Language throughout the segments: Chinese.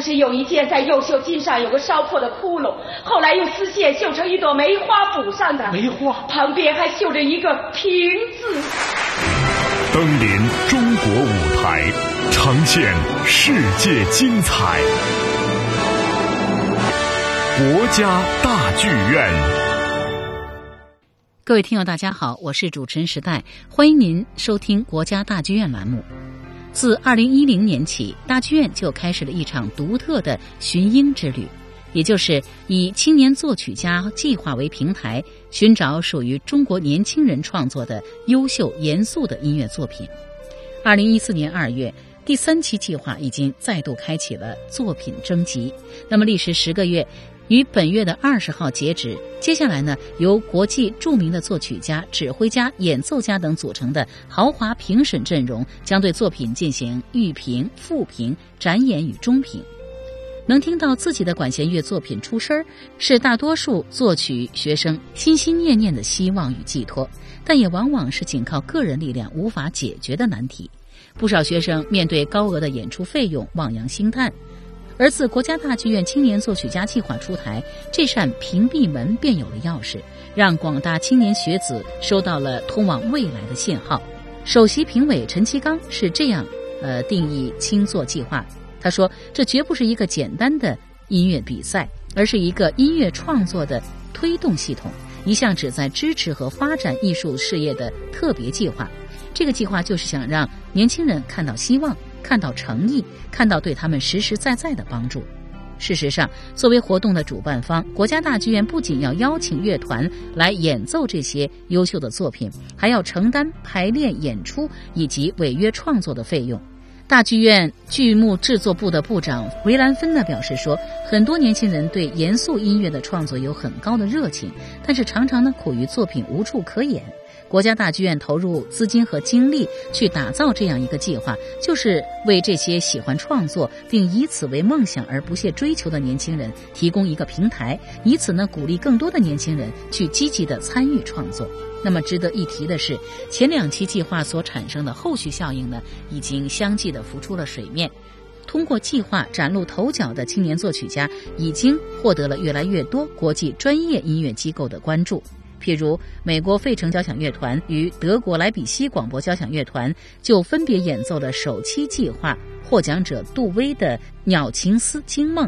是有一件在右袖襟上有个烧破的窟窿，后来用丝线绣成一朵梅花补上的。梅花旁边还绣着一个平字。登临中国舞台，呈现世界精彩。国家大剧院，各位听友，大家好，我是主持人时代，欢迎您收听国家大剧院栏目。自二零一零年起，大剧院就开始了一场独特的寻音之旅，也就是以青年作曲家计划为平台，寻找属于中国年轻人创作的优秀、严肃的音乐作品。二零一四年二月，第三期计划已经再度开启了作品征集。那么，历时十个月。于本月的二十号截止。接下来呢，由国际著名的作曲家、指挥家、演奏家等组成的豪华评审阵容，将对作品进行预评、复评、展演与中评。能听到自己的管弦乐作品出声儿，是大多数作曲学生心心念念的希望与寄托，但也往往是仅靠个人力量无法解决的难题。不少学生面对高额的演出费用，望洋兴叹。而自国家大剧院青年作曲家计划出台，这扇屏蔽门便有了钥匙，让广大青年学子收到了通往未来的信号。首席评委陈其刚是这样，呃，定义青作计划。他说：“这绝不是一个简单的音乐比赛，而是一个音乐创作的推动系统，一项旨在支持和发展艺术事业的特别计划。这个计划就是想让年轻人看到希望。”看到诚意，看到对他们实实在在的帮助。事实上，作为活动的主办方，国家大剧院不仅要邀请乐团来演奏这些优秀的作品，还要承担排练、演出以及违约创作的费用。大剧院剧目制作部的部长维兰芬呢表示说，很多年轻人对严肃音乐的创作有很高的热情，但是常常呢苦于作品无处可演。国家大剧院投入资金和精力去打造这样一个计划，就是为这些喜欢创作并以此为梦想而不懈追求的年轻人提供一个平台，以此呢鼓励更多的年轻人去积极的参与创作。那么值得一提的是，前两期计划所产生的后续效应呢，已经相继的浮出了水面。通过计划崭露头角的青年作曲家，已经获得了越来越多国际专业音乐机构的关注。譬如，美国费城交响乐团与德国莱比锡广播交响乐团就分别演奏了首期计划获奖者杜威的《鸟情思惊梦》，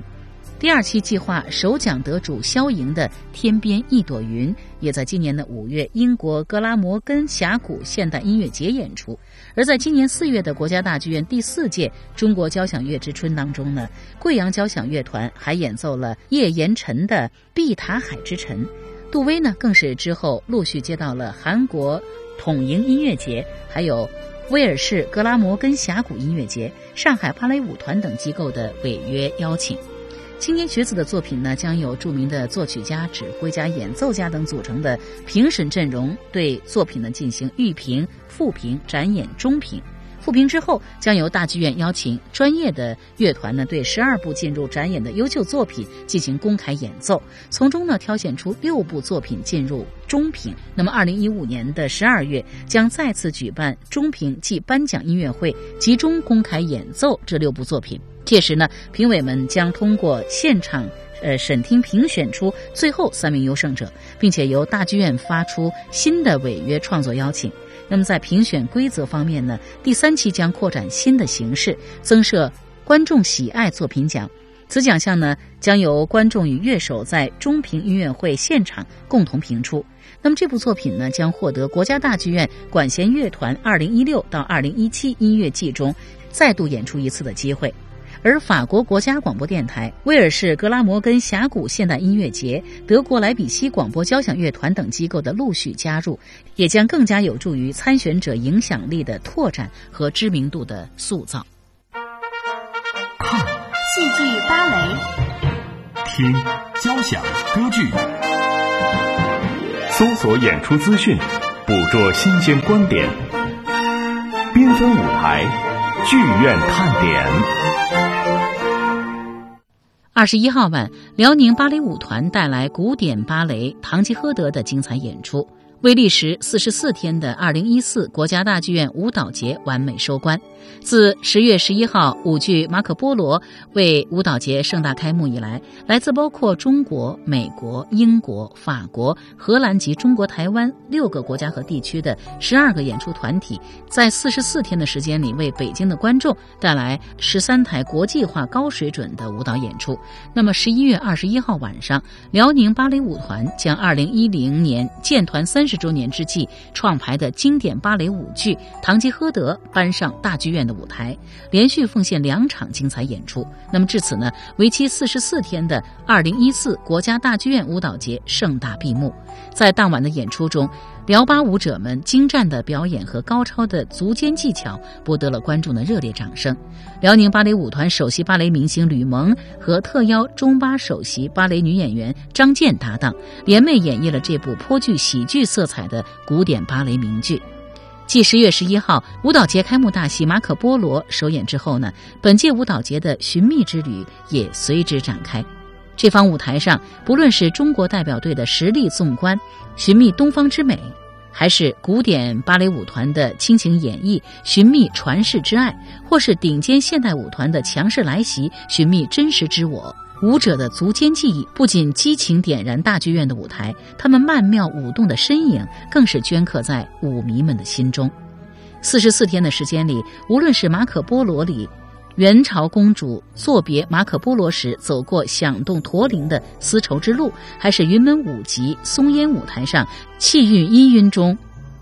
第二期计划首奖得主肖莹的《天边一朵云》也在今年的五月英国格拉摩根峡谷现代音乐节演出。而在今年四月的国家大剧院第四届中国交响乐之春当中呢，贵阳交响乐团还演奏了叶延辰的《碧塔海之晨》。杜威呢，更是之后陆续接到了韩国统营音乐节，还有威尔士格拉摩根峡谷音乐节、上海芭蕾舞团等机构的违约邀请。青年学子的作品呢，将有著名的作曲家、指挥家、演奏家等组成的评审阵容，对作品呢进行预评、复评、展演、中评。复评之后，将由大剧院邀请专业的乐团呢，对十二部进入展演的优秀作品进行公开演奏，从中呢挑选出六部作品进入中评。那么，二零一五年的十二月将再次举办中评暨颁奖音乐会，集中公开演奏这六部作品。届时呢，评委们将通过现场呃审听评选出最后三名优胜者，并且由大剧院发出新的违约创作邀请。那么在评选规则方面呢，第三期将扩展新的形式，增设观众喜爱作品奖。此奖项呢，将由观众与乐手在中评音乐会现场共同评出。那么这部作品呢，将获得国家大剧院管弦乐团二零一六到二零一七音乐季中再度演出一次的机会。而法国国家广播电台、威尔士格拉摩根峡谷现代音乐节、德国莱比锡广播交响乐团等机构的陆续加入，也将更加有助于参选者影响力的拓展和知名度的塑造。看戏剧芭蕾，听交响歌剧，搜索演出资讯，捕捉新鲜观点，缤纷舞台，剧院看点。二十一号晚，辽宁芭蕾舞团带来古典芭蕾《堂吉诃德》的精彩演出。为历时四十四天的二零一四国家大剧院舞蹈节完美收官。自十月十一号舞剧《马可波罗》为舞蹈节盛大开幕以来，来自包括中国、美国、英国、法国、荷兰及中国台湾六个国家和地区的十二个演出团体，在四十四天的时间里，为北京的观众带来十三台国际化高水准的舞蹈演出。那么，十一月二十一号晚上，辽宁芭蕾舞团将二零一零年建团三十十周年之际创排的经典芭蕾舞剧《堂吉诃德》搬上大剧院的。舞台连续奉献两场精彩演出，那么至此呢，为期四十四天的二零一四国家大剧院舞蹈节盛大闭幕。在当晚的演出中，辽巴舞者们精湛的表演和高超的足尖技巧博得了观众的热烈掌声。辽宁芭蕾舞团首席芭蕾明星吕蒙和特邀中巴首席芭蕾女演员张健搭档，联袂演绎了这部颇具喜剧色彩的古典芭蕾名剧。继十月十一号舞蹈节开幕大戏《马可波罗》首演之后呢，本届舞蹈节的寻觅之旅也随之展开。这方舞台上，不论是中国代表队的实力纵观，寻觅东方之美，还是古典芭蕾舞团的倾情演绎，寻觅传世之爱，或是顶尖现代舞团的强势来袭，寻觅真实之我。舞者的足尖技艺不仅激情点燃大剧院的舞台，他们曼妙舞动的身影更是镌刻在舞迷们的心中。四十四天的时间里，无论是《马可波罗》里元朝公主作别马可波罗时走过响动驼铃的丝绸之路，还是云门舞集松烟舞台上气韵氤氲中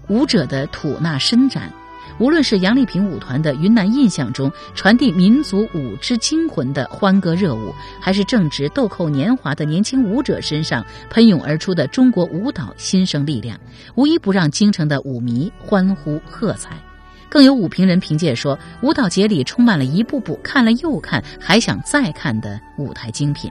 舞者的吐纳伸展。无论是杨丽萍舞团的云南印象中传递民族舞之精魂的欢歌热舞，还是正值豆蔻年华的年轻舞者身上喷涌而出的中国舞蹈新生力量，无一不让京城的舞迷欢呼喝彩。更有舞评人凭借说，舞蹈节里充满了一步步看了又看，还想再看的舞台精品。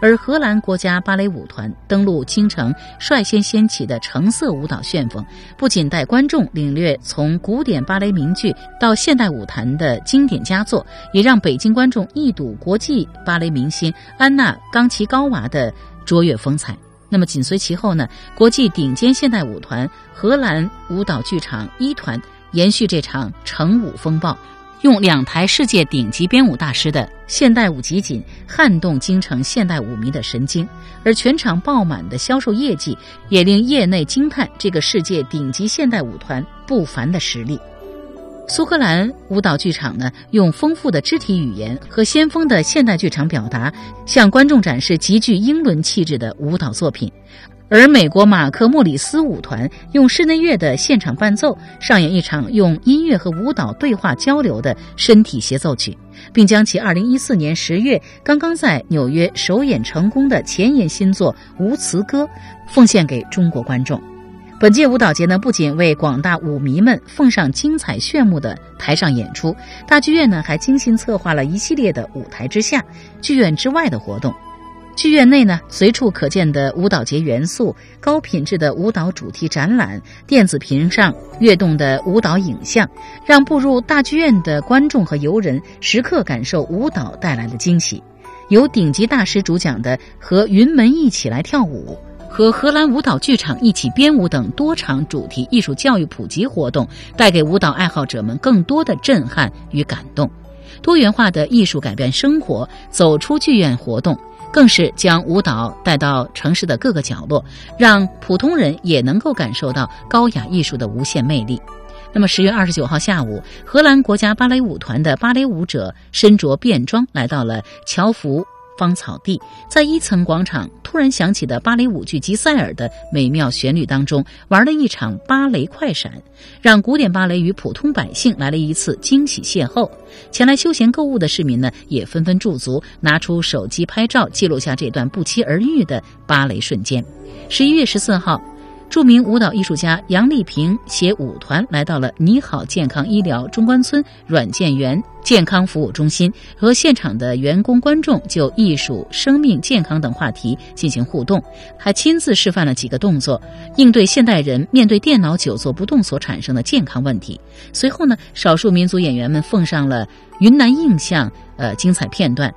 而荷兰国家芭蕾舞团登陆京城，率先掀起的橙色舞蹈旋风，不仅带观众领略从古典芭蕾名剧到现代舞坛的经典佳作，也让北京观众一睹国际芭蕾明星安娜·冈奇高娃的卓越风采。那么紧随其后呢？国际顶尖现代舞团荷兰舞蹈剧场一团延续这场成舞风暴。用两台世界顶级编舞大师的现代舞集锦撼动京城现代舞迷的神经，而全场爆满的销售业绩也令业内惊叹这个世界顶级现代舞团不凡的实力。苏格兰舞蹈剧场呢，用丰富的肢体语言和先锋的现代剧场表达，向观众展示极具英伦气质的舞蹈作品。而美国马克莫里斯舞团用室内乐的现场伴奏上演一场用音乐和舞蹈对话交流的身体协奏曲，并将其2014年十月刚刚在纽约首演成功的前沿新作《无词歌》奉献给中国观众。本届舞蹈节呢，不仅为广大舞迷们奉上精彩炫目的台上演出，大剧院呢还精心策划了一系列的舞台之下、剧院之外的活动。剧院内呢，随处可见的舞蹈节元素、高品质的舞蹈主题展览、电子屏上跃动的舞蹈影像，让步入大剧院的观众和游人时刻感受舞蹈带来的惊喜。由顶级大师主讲的“和云门一起来跳舞”和荷兰舞蹈剧场一起编舞等多场主题艺术教育普及活动，带给舞蹈爱好者们更多的震撼与感动。多元化的艺术改变生活，走出剧院活动。更是将舞蹈带到城市的各个角落，让普通人也能够感受到高雅艺术的无限魅力。那么，十月二十九号下午，荷兰国家芭蕾舞团的芭蕾舞者身着便装来到了乔福。芳草地，在一层广场突然响起的芭蕾舞剧《吉赛尔》的美妙旋律当中，玩了一场芭蕾快闪，让古典芭蕾与普通百姓来了一次惊喜邂逅。前来休闲购物的市民呢，也纷纷驻足，拿出手机拍照，记录下这段不期而遇的芭蕾瞬间。十一月十四号。著名舞蹈艺术家杨丽萍携舞团来到了“你好，健康医疗”中关村软件园健康服务中心，和现场的员工、观众就艺术、生命、健康等话题进行互动，还亲自示范了几个动作，应对现代人面对电脑久坐不动所产生的健康问题。随后呢，少数民族演员们奉上了云南印象呃精彩片段。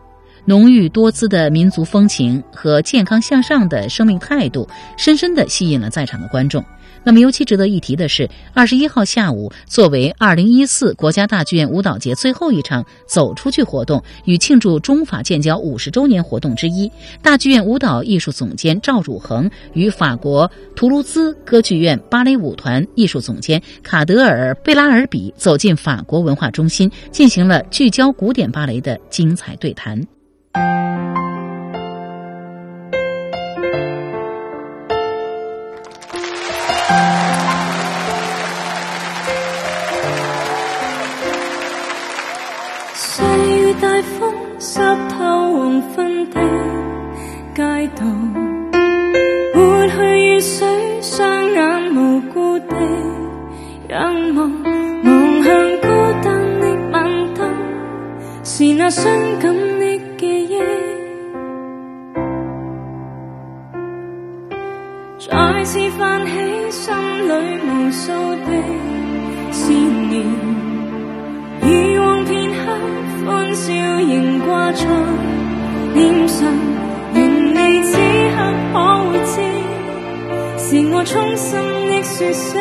浓郁多姿的民族风情和健康向上的生命态度，深深地吸引了在场的观众。那么，尤其值得一提的是，二十一号下午，作为二零一四国家大剧院舞蹈节最后一场走出去活动与庆祝中法建交五十周年活动之一，大剧院舞蹈艺术总监赵汝恒与法国图卢兹歌剧院芭蕾舞团艺术总监卡德尔贝拉尔比走进法国文化中心，进行了聚焦古典芭蕾的精彩对谈。湿透黄昏的街道，抹去雨水，双眼无辜地仰望，望向孤单的晚灯，是那伤感，再次泛起心里无数的思念。以往片刻欢笑仍挂在脸上，愿你此刻可会知，是我衷心的说声。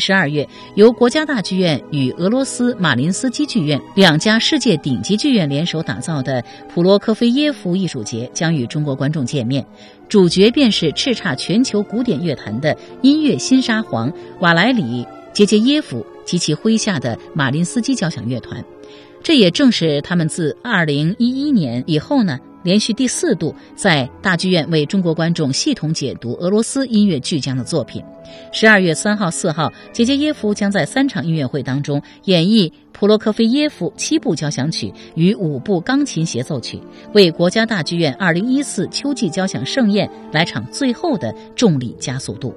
十二月，由国家大剧院与俄罗斯马林斯基剧院两家世界顶级剧院联手打造的普罗科菲耶夫艺术节将与中国观众见面，主角便是叱咤全球古典乐坛的音乐新沙皇瓦莱里杰杰耶夫及其麾下的马林斯基交响乐团。这也正是他们自二零一一年以后呢。连续第四度在大剧院为中国观众系统解读俄罗斯音乐巨匠的作品。十二月三号、四号，杰杰耶夫将在三场音乐会当中演绎普罗科菲耶夫七部交响曲与五部钢琴协奏曲，为国家大剧院二零一四秋季交响盛宴来场最后的重力加速度。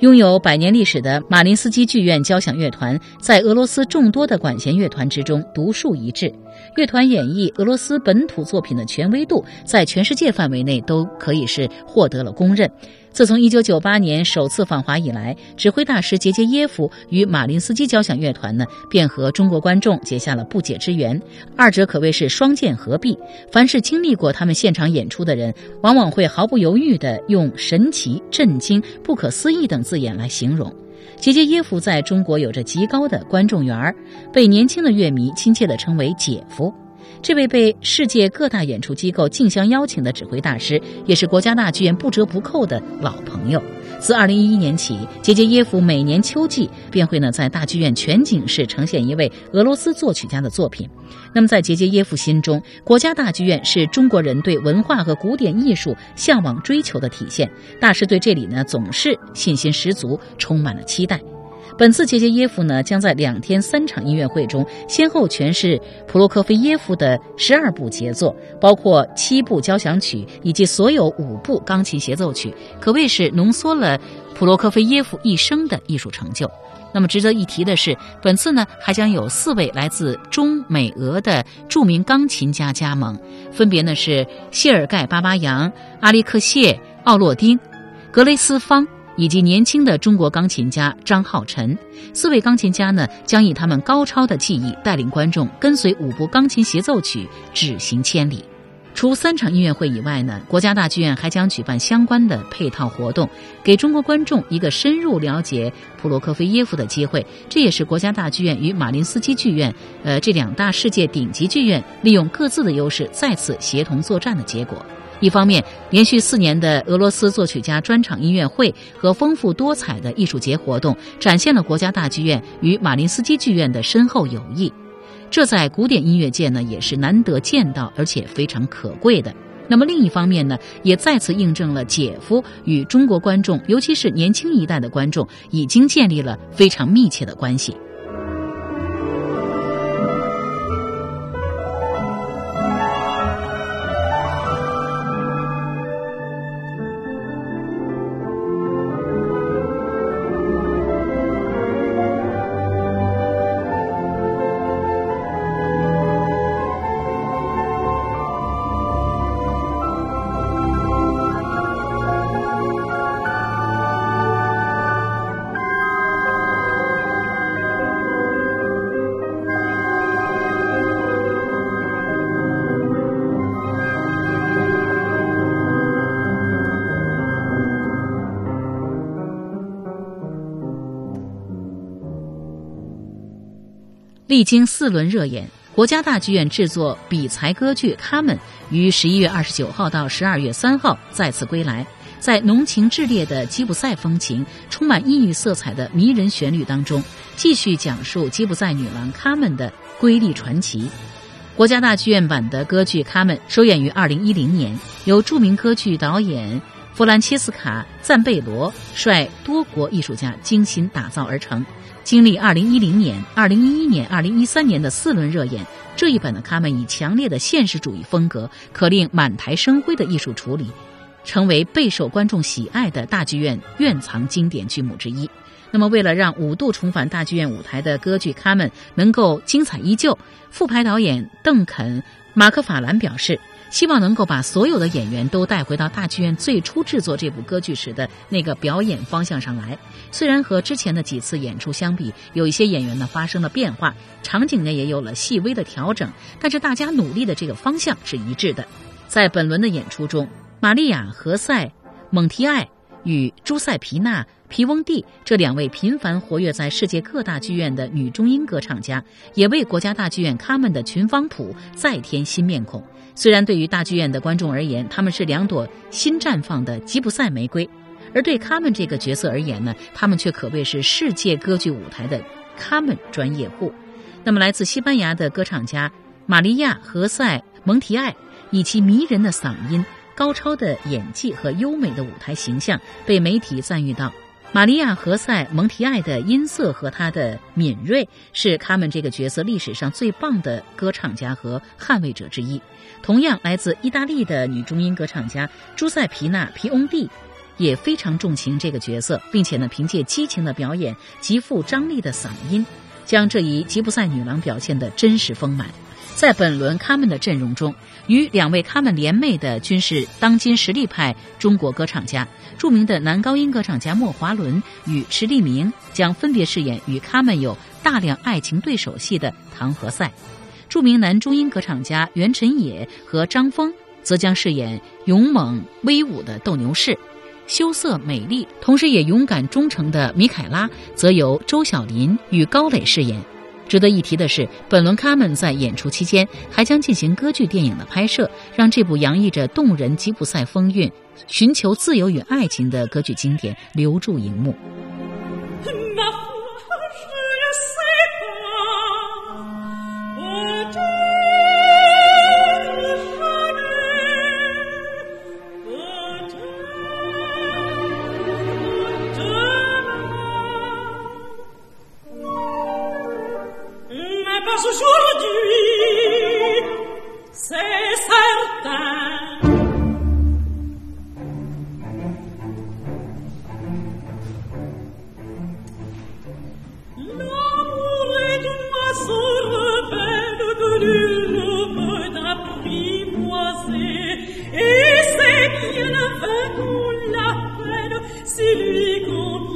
拥有百年历史的马林斯基剧院交响乐团，在俄罗斯众多的管弦乐团之中独树一帜。乐团演绎俄罗斯本土作品的权威度，在全世界范围内都可以是获得了公认。自从1998年首次访华以来，指挥大师杰杰耶夫与马林斯基交响乐团呢，便和中国观众结下了不解之缘。二者可谓是双剑合璧。凡是经历过他们现场演出的人，往往会毫不犹豫地用神奇、震惊、不可思议等字眼来形容。杰杰耶夫在中国有着极高的观众缘儿，被年轻的乐迷亲切地称为“姐夫”。这位被世界各大演出机构竞相邀请的指挥大师，也是国家大剧院不折不扣的老朋友。自二零一一年起，杰杰耶夫每年秋季便会呢在大剧院全景式呈现一位俄罗斯作曲家的作品。那么在杰杰耶夫心中，国家大剧院是中国人对文化和古典艺术向往追求的体现。大师对这里呢总是信心十足，充满了期待。本次杰杰耶夫呢，将在两天三场音乐会中，先后诠释普罗科菲耶夫的十二部杰作，包括七部交响曲以及所有五部钢琴协奏曲，可谓是浓缩了普罗科菲耶夫一生的艺术成就。那么值得一提的是，本次呢还将有四位来自中美俄的著名钢琴家加盟，分别呢是谢尔盖·巴巴扬、阿利克谢·奥洛丁、格雷斯方。以及年轻的中国钢琴家张浩晨，四位钢琴家呢将以他们高超的技艺带领观众跟随五部钢琴协奏曲止行千里。除三场音乐会以外呢，国家大剧院还将举办相关的配套活动，给中国观众一个深入了解普罗科菲耶夫的机会。这也是国家大剧院与马林斯基剧院，呃，这两大世界顶级剧院利用各自的优势再次协同作战的结果。一方面，连续四年的俄罗斯作曲家专场音乐会和丰富多彩的艺术节活动，展现了国家大剧院与马林斯基剧院的深厚友谊。这在古典音乐界呢，也是难得见到而且非常可贵的。那么另一方面呢，也再次印证了姐夫与中国观众，尤其是年轻一代的观众，已经建立了非常密切的关系。历经四轮热演，国家大剧院制作比才歌剧《卡门》于十一月二十九号到十二月三号再次归来，在浓情炽烈的吉普赛风情、充满异域色彩的迷人旋律当中，继续讲述吉普赛女郎卡门的瑰丽传奇。国家大剧院版的歌剧《卡门》首演于二零一零年，由著名歌剧导演弗兰切斯卡·赞贝罗率多国艺术家精心打造而成。经历二零一零年、二零一一年、二零一三年的四轮热演，这一版的《卡门》以强烈的现实主义风格，可令满台生辉的艺术处理，成为备受观众喜爱的大剧院院藏经典剧目之一。那么，为了让五度重返大剧院舞台的歌剧《卡门》能够精彩依旧，副排导演邓肯·马克法兰表示。希望能够把所有的演员都带回到大剧院最初制作这部歌剧时的那个表演方向上来。虽然和之前的几次演出相比，有一些演员呢发生了变化，场景呢也有了细微的调整，但是大家努力的这个方向是一致的。在本轮的演出中，玛利亚·何塞·蒙提埃与朱塞皮娜。皮翁蒂这两位频繁活跃在世界各大剧院的女中音歌唱家，也为国家大剧院卡门的群芳谱再添新面孔。虽然对于大剧院的观众而言，他们是两朵新绽放的吉普赛玫瑰，而对他们这个角色而言呢，他们却可谓是世界歌剧舞台的他们专业户。那么，来自西班牙的歌唱家玛利亚·何塞·蒙提埃，以其迷人的嗓音、高超的演技和优美的舞台形象，被媒体赞誉到。玛利亚·何塞·蒙提埃的音色和她的敏锐，是他们这个角色历史上最棒的歌唱家和捍卫者之一。同样，来自意大利的女中音歌唱家朱塞皮娜·皮翁蒂，也非常重情这个角色，并且呢，凭借激情的表演、极富张力的嗓音，将这一吉普赛女郎表现得真实丰满。在本轮他们的阵容中，与两位他们联袂的均是当今实力派中国歌唱家。著名的男高音歌唱家莫华伦与池立明将分别饰演与他们有大量爱情对手戏的唐和塞。著名男中音歌唱家袁晨野和张峰则将饰演勇猛威武的斗牛士。羞涩美丽，同时也勇敢忠诚的米凯拉，则由周晓林与高磊饰演。值得一提的是，本轮卡门在演出期间还将进行歌剧电影的拍摄，让这部洋溢着动人吉普赛风韵、寻求自由与爱情的歌剧经典留住荧幕。you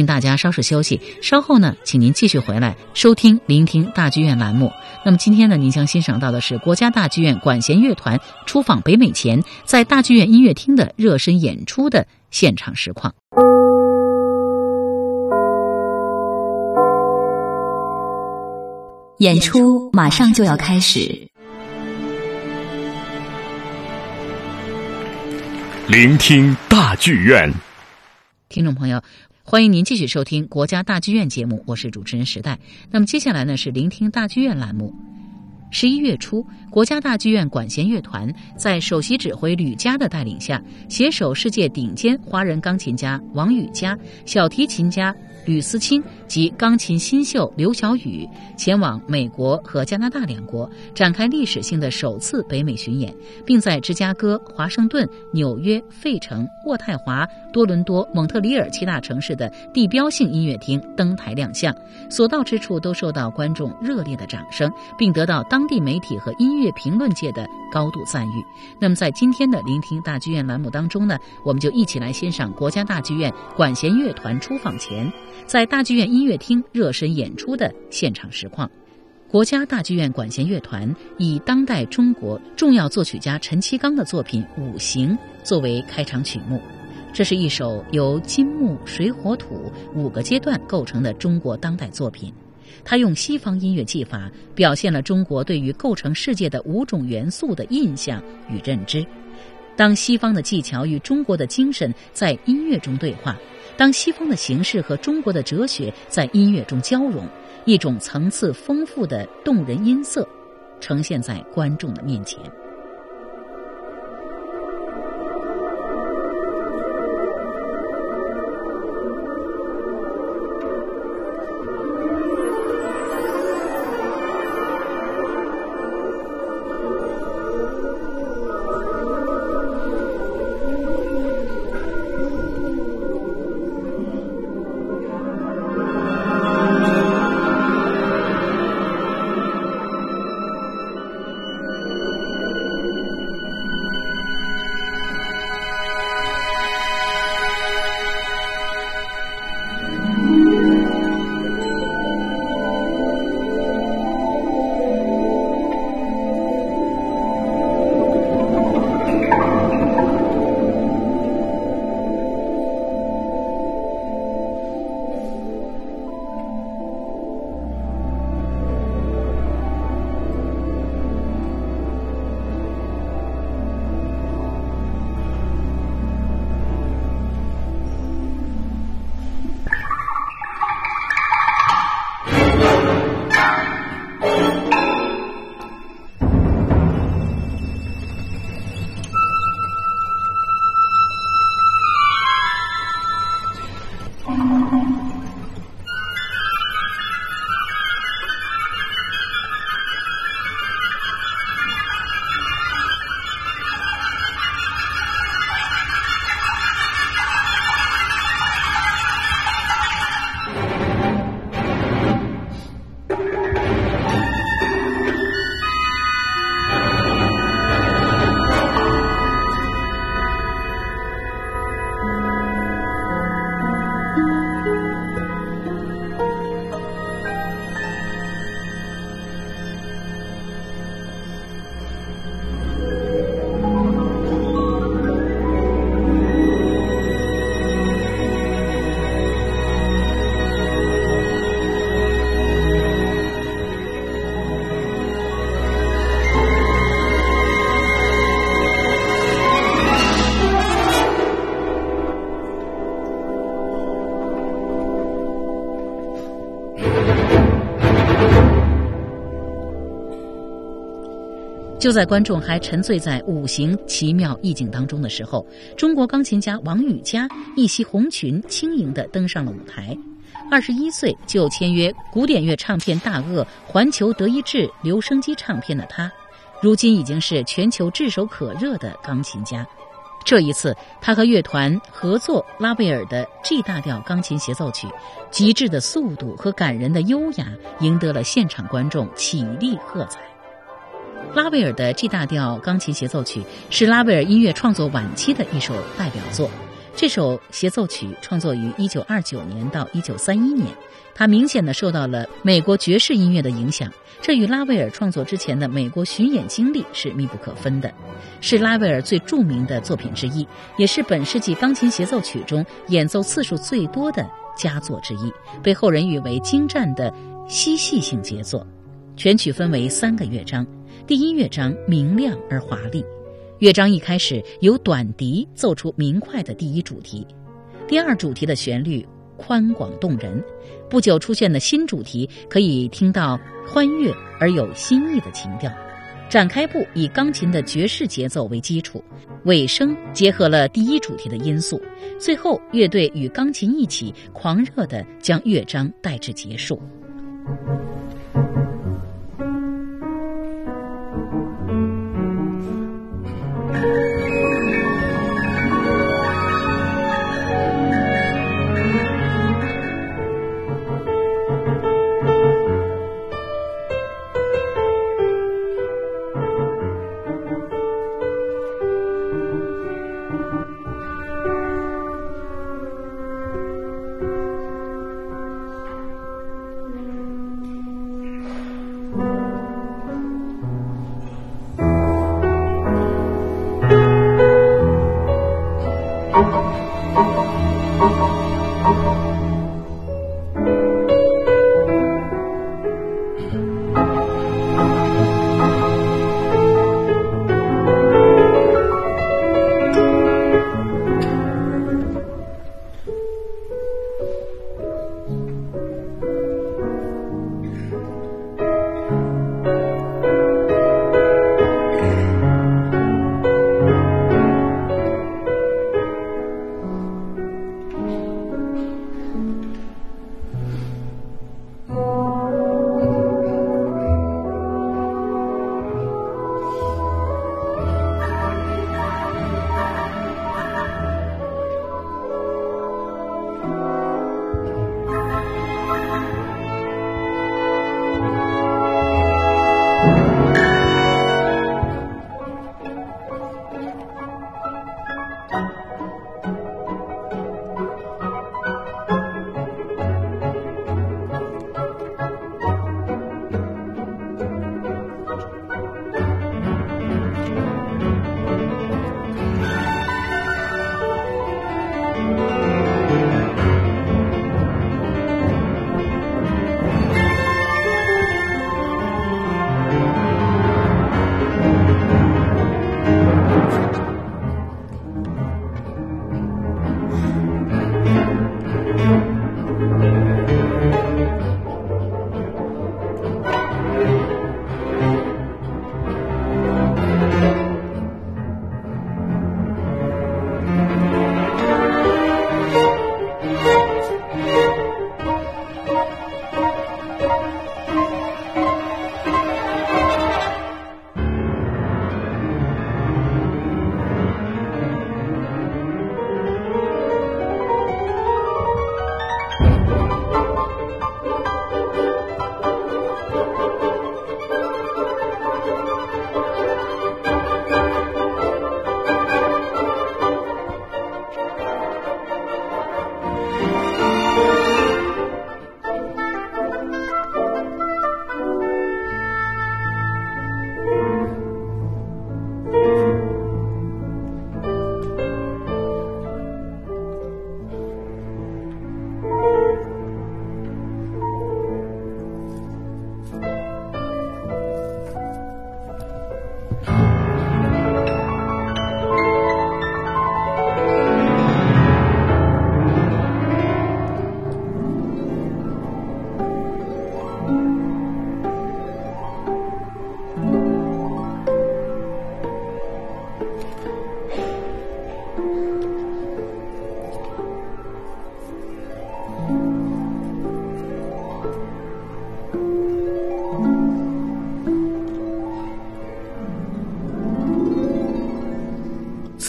请大家稍事休息，稍后呢，请您继续回来收听《聆听大剧院》栏目。那么今天呢，您将欣赏到的是国家大剧院管弦乐团出访北美前，在大剧院音乐厅的热身演出的现场实况。演出马上就要开始，聆听大剧院。听众朋友，欢迎您继续收听国家大剧院节目，我是主持人时代。那么接下来呢是聆听大剧院栏目。十一月初，国家大剧院管弦乐团在首席指挥吕嘉的带领下，携手世界顶尖华人钢琴家王羽佳、小提琴家。吕思清及钢琴新秀刘晓宇前往美国和加拿大两国，展开历史性的首次北美巡演，并在芝加哥、华盛顿、纽约、费城、渥太华、多伦多、蒙特利尔七大城市的地标性音乐厅登台亮相，所到之处都受到观众热烈的掌声，并得到当地媒体和音乐乐评论界的高度赞誉。那么，在今天的聆听大剧院栏目当中呢，我们就一起来欣赏国家大剧院管弦乐团出访前。在大剧院音乐厅热身演出的现场实况，国家大剧院管弦乐团以当代中国重要作曲家陈其刚的作品《五行》作为开场曲目。这是一首由金木水火土五个阶段构成的中国当代作品。他用西方音乐技法表现了中国对于构成世界的五种元素的印象与认知。当西方的技巧与中国的精神在音乐中对话。当西方的形式和中国的哲学在音乐中交融，一种层次丰富的动人音色呈现在观众的面前。就在观众还沉醉在五行奇妙意境当中的时候，中国钢琴家王羽佳一袭红裙，轻盈地登上了舞台。二十一岁就签约古典乐唱片大鳄环球德意志留声机唱片的他，如今已经是全球炙手可热的钢琴家。这一次，他和乐团合作拉贝尔的 G 大调钢琴协奏曲，极致的速度和感人的优雅，赢得了现场观众起立喝彩。拉威尔的 G 大调钢琴协奏曲是拉威尔音乐创作晚期的一首代表作，这首协奏曲创作于1929年到1931年，它明显的受到了美国爵士音乐的影响，这与拉威尔创作之前的美国巡演经历是密不可分的，是拉威尔最著名的作品之一，也是本世纪钢琴协奏曲中演奏次数最多的佳作之一，被后人誉为精湛的嬉戏性杰作。全曲分为三个乐章，第一乐章明亮而华丽。乐章一开始由短笛奏出明快的第一主题，第二主题的旋律宽广动人。不久出现的新主题可以听到欢悦而有新意的情调。展开部以钢琴的爵士节奏为基础，尾声结合了第一主题的因素，最后乐队与钢琴一起狂热地将乐章带至结束。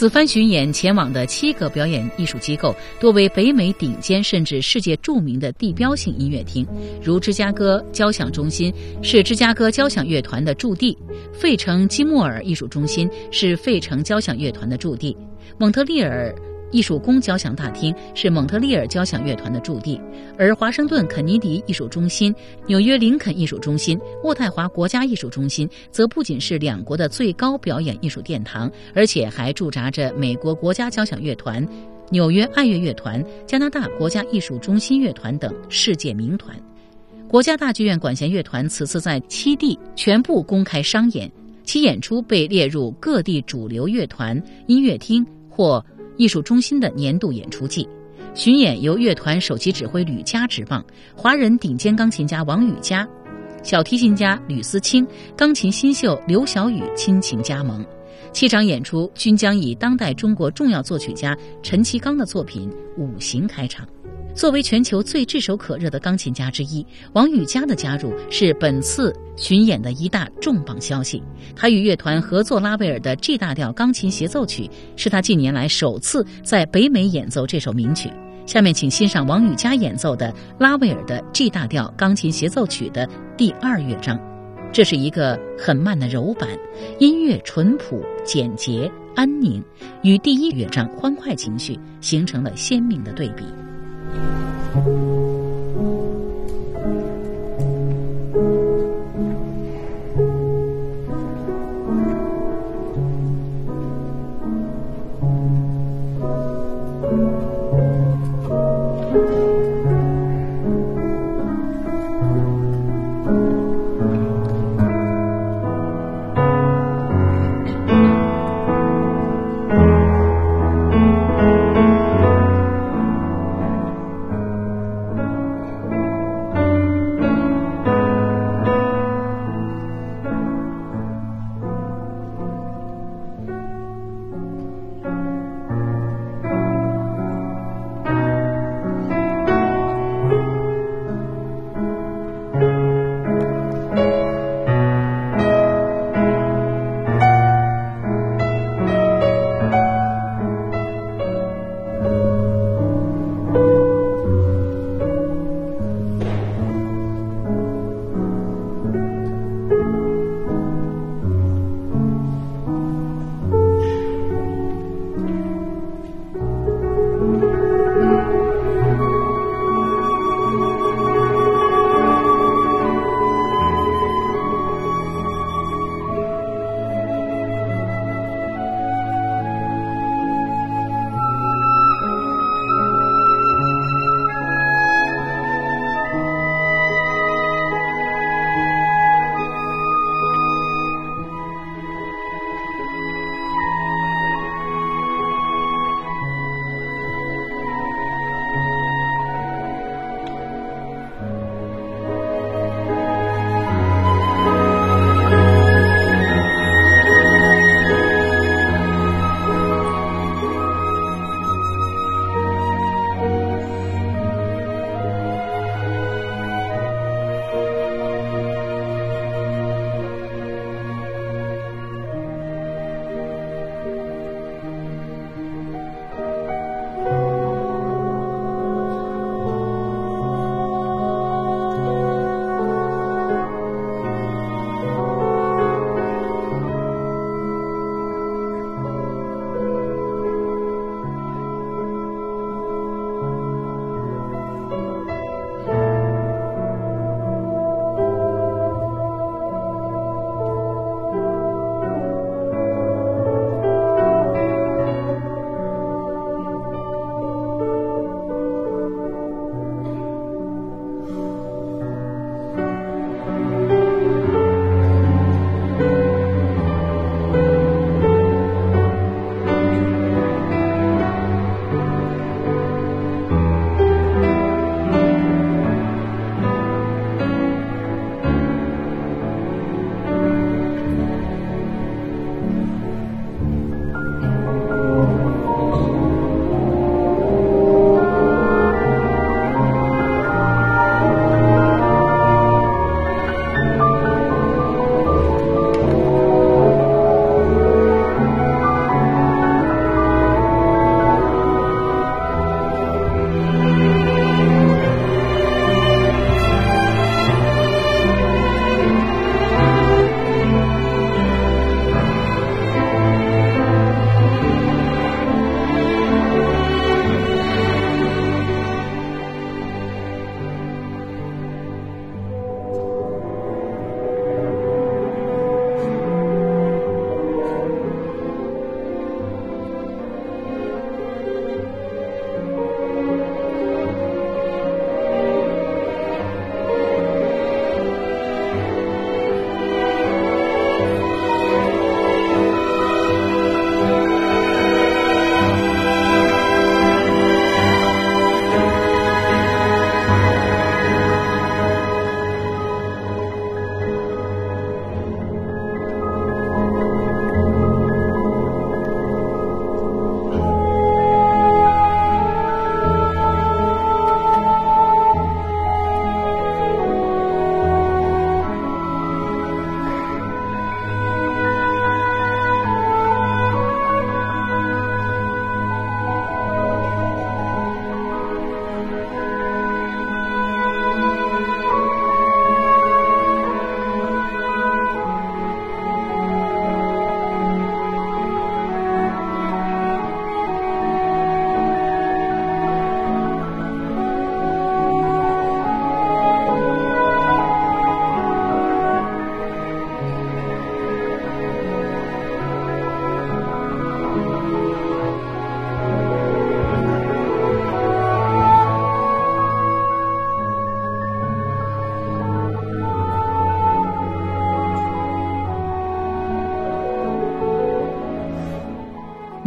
此番巡演前往的七个表演艺术机构，多为北美顶尖甚至世界著名的地标性音乐厅，如芝加哥交响中心是芝加哥交响乐团的驻地，费城基莫尔艺术中心是费城交响乐团的驻地，蒙特利尔艺术宫交响大厅是蒙特利尔交响乐团的驻地，而华盛顿肯尼迪艺术中心、纽约林肯艺术中心、渥太华国家艺术中心则不仅是两国的最高表演艺术殿堂，而且还驻扎着美国国家交响乐团、纽约爱乐乐团、加拿大国家艺术中心乐团等世界名团。国家大剧院管弦乐团此次在七地全部公开商演，其演出被列入各地主流乐团、音乐厅或。艺术中心的年度演出季，巡演由乐团首席指挥吕嘉执棒，华人顶尖钢琴家王羽佳、小提琴家吕思清、钢琴新秀刘晓宇亲情加盟。七场演出均将以当代中国重要作曲家陈其刚的作品《五行》开场。作为全球最炙手可热的钢琴家之一，王羽佳的加入是本次巡演的一大重磅消息。他与乐团合作拉威尔的 G 大调钢琴协奏曲，是他近年来首次在北美演奏这首名曲。下面请欣赏王羽佳演奏的拉威尔的 G 大调钢琴协奏曲的第二乐章。这是一个很慢的柔板，音乐淳朴、简洁、安宁，与第一乐章欢快情绪形成了鲜明的对比。Thank you.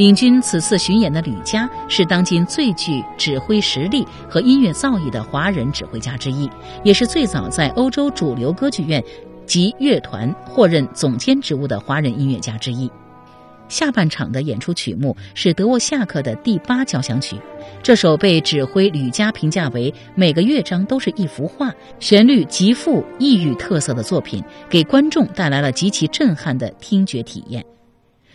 领军此次巡演的吕嘉是当今最具指挥实力和音乐造诣的华人指挥家之一，也是最早在欧洲主流歌剧院及乐团获任总监职务的华人音乐家之一。下半场的演出曲目是德沃夏克的第八交响曲，这首被指挥吕嘉评价为每个乐章都是一幅画、旋律极富异域特色的作品，给观众带来了极其震撼的听觉体验。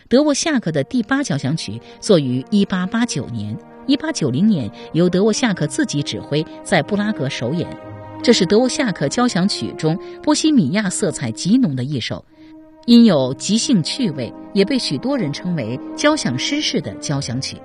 德沃夏克的第八交响曲作于1889年，1890年由德沃夏克自己指挥，在布拉格首演。这是德沃夏克交响曲中波西米亚色彩极浓的一首。因有即兴趣味，也被许多人称为交响诗式的交响曲。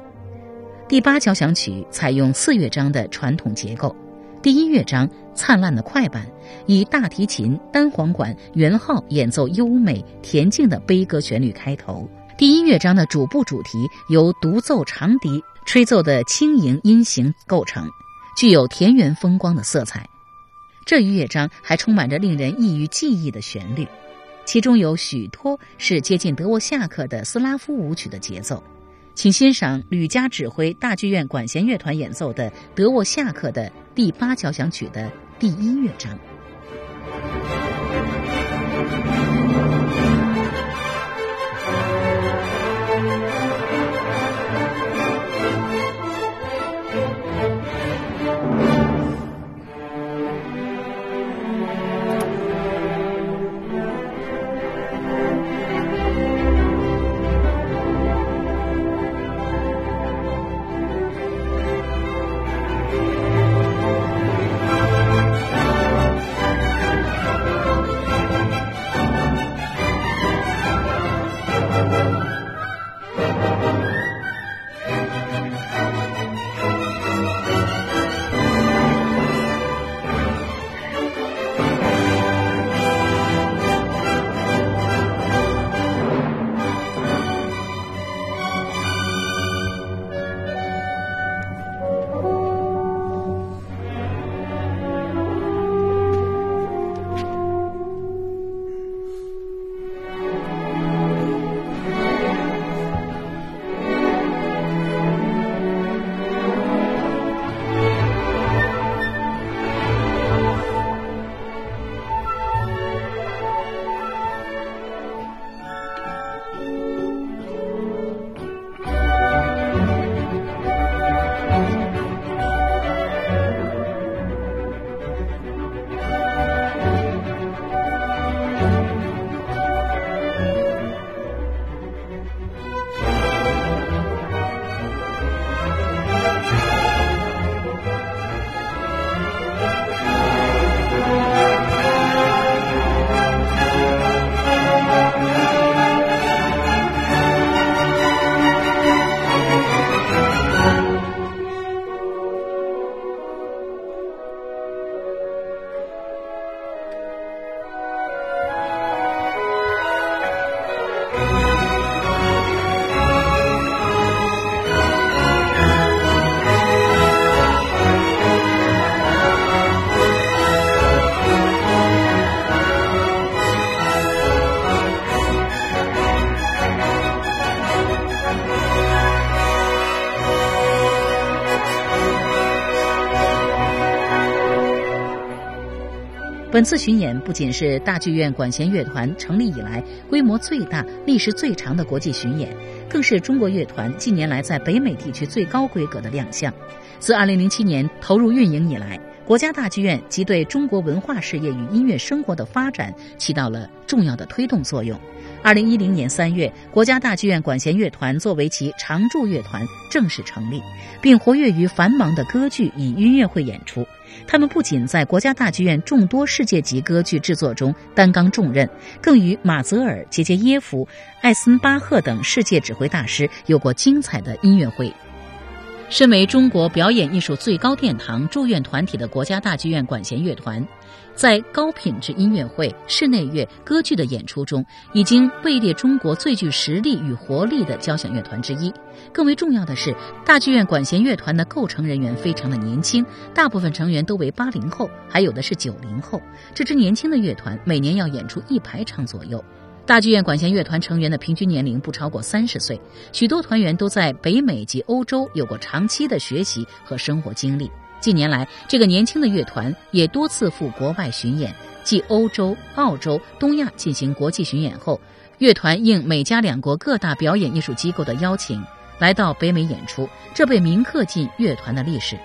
第八交响曲采用四乐章的传统结构，第一乐章灿烂的快板，以大提琴、单簧管、圆号演奏优美恬静的悲歌旋律开头。第一乐章的主部主题由独奏长笛吹奏的轻盈音型构成，具有田园风光的色彩。这一乐章还充满着令人易于记忆的旋律。其中有许多是接近德沃夏克的斯拉夫舞曲的节奏，请欣赏吕嘉指挥大剧院管弦乐团演奏的德沃夏克的第八交响曲的第一乐章。本次巡演不仅是大剧院管弦乐团成立以来规模最大、历时最长的国际巡演，更是中国乐团近年来在北美地区最高规格的亮相。自2007年投入运营以来，国家大剧院即对中国文化事业与音乐生活的发展起到了重要的推动作用。二零一零年三月，国家大剧院管弦乐团作为其常驻乐团正式成立，并活跃于繁忙的歌剧与音乐会演出。他们不仅在国家大剧院众多世界级歌剧制作中担纲重任，更与马泽尔、杰杰耶夫、艾森巴赫等世界指挥大师有过精彩的音乐会。身为中国表演艺术最高殿堂祝愿团体的国家大剧院管弦乐团。在高品质音乐会、室内乐、歌剧的演出中，已经位列中国最具实力与活力的交响乐团之一。更为重要的是，大剧院管弦乐团的构成人员非常的年轻，大部分成员都为八零后，还有的是九零后。这支年轻的乐团每年要演出一百场左右。大剧院管弦乐团成员的平均年龄不超过三十岁，许多团员都在北美及欧洲有过长期的学习和生活经历。近年来，这个年轻的乐团也多次赴国外巡演，继欧洲、澳洲、东亚进行国际巡演后，乐团应美加两国各大表演艺术机构的邀请，来到北美演出，这被铭刻进乐团的历史。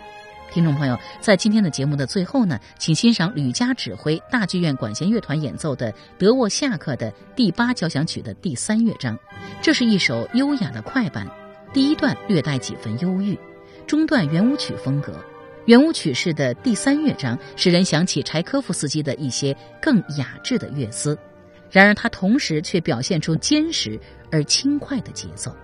听众朋友，在今天的节目的最后呢，请欣赏吕嘉指挥大剧院管弦乐团演奏的德沃夏克的第八交响曲的第三乐章。这是一首优雅的快板，第一段略带几分忧郁，中段圆舞曲风格。圆舞曲式的第三乐章使人想起柴科夫斯基的一些更雅致的乐思，然而它同时却表现出坚实而轻快的节奏。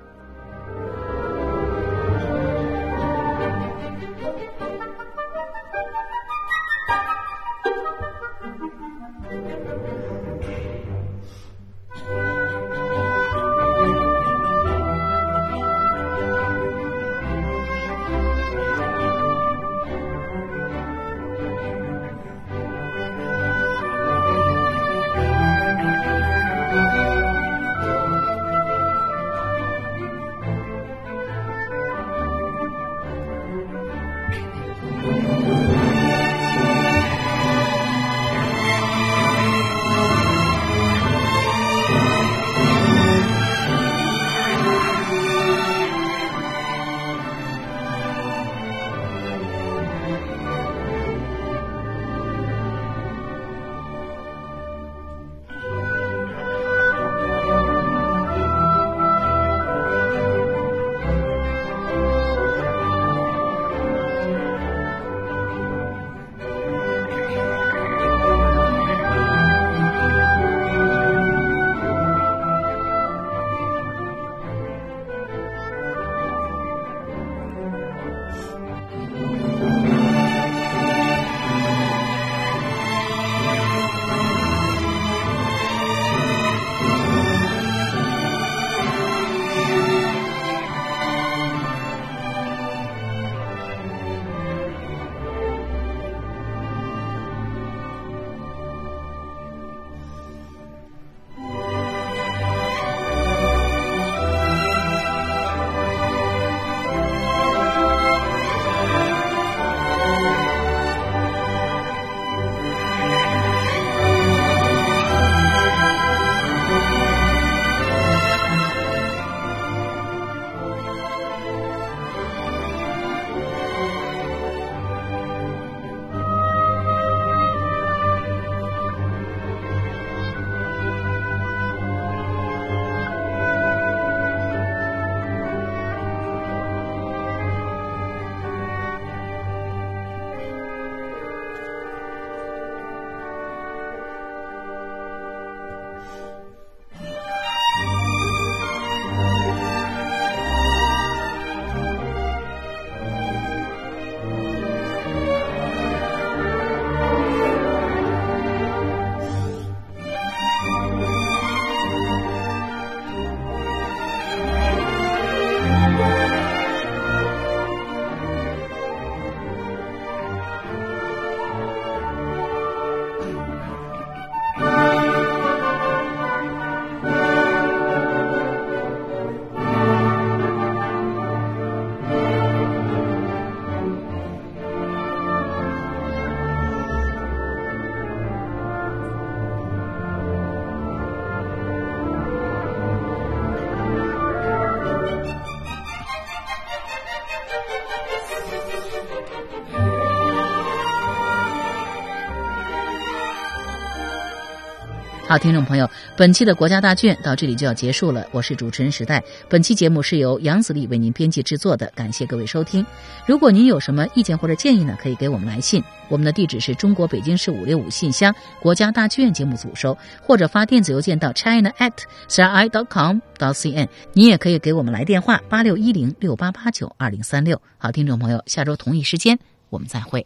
好，听众朋友，本期的国家大剧院到这里就要结束了。我是主持人时代，本期节目是由杨子丽为您编辑制作的，感谢各位收听。如果您有什么意见或者建议呢，可以给我们来信，我们的地址是中国北京市五六五信箱国家大剧院节目组收，或者发电子邮件到 china at c r i dot com dot cn。你也可以给我们来电话八六一零六八八九二零三六。好，听众朋友，下周同一时间我们再会。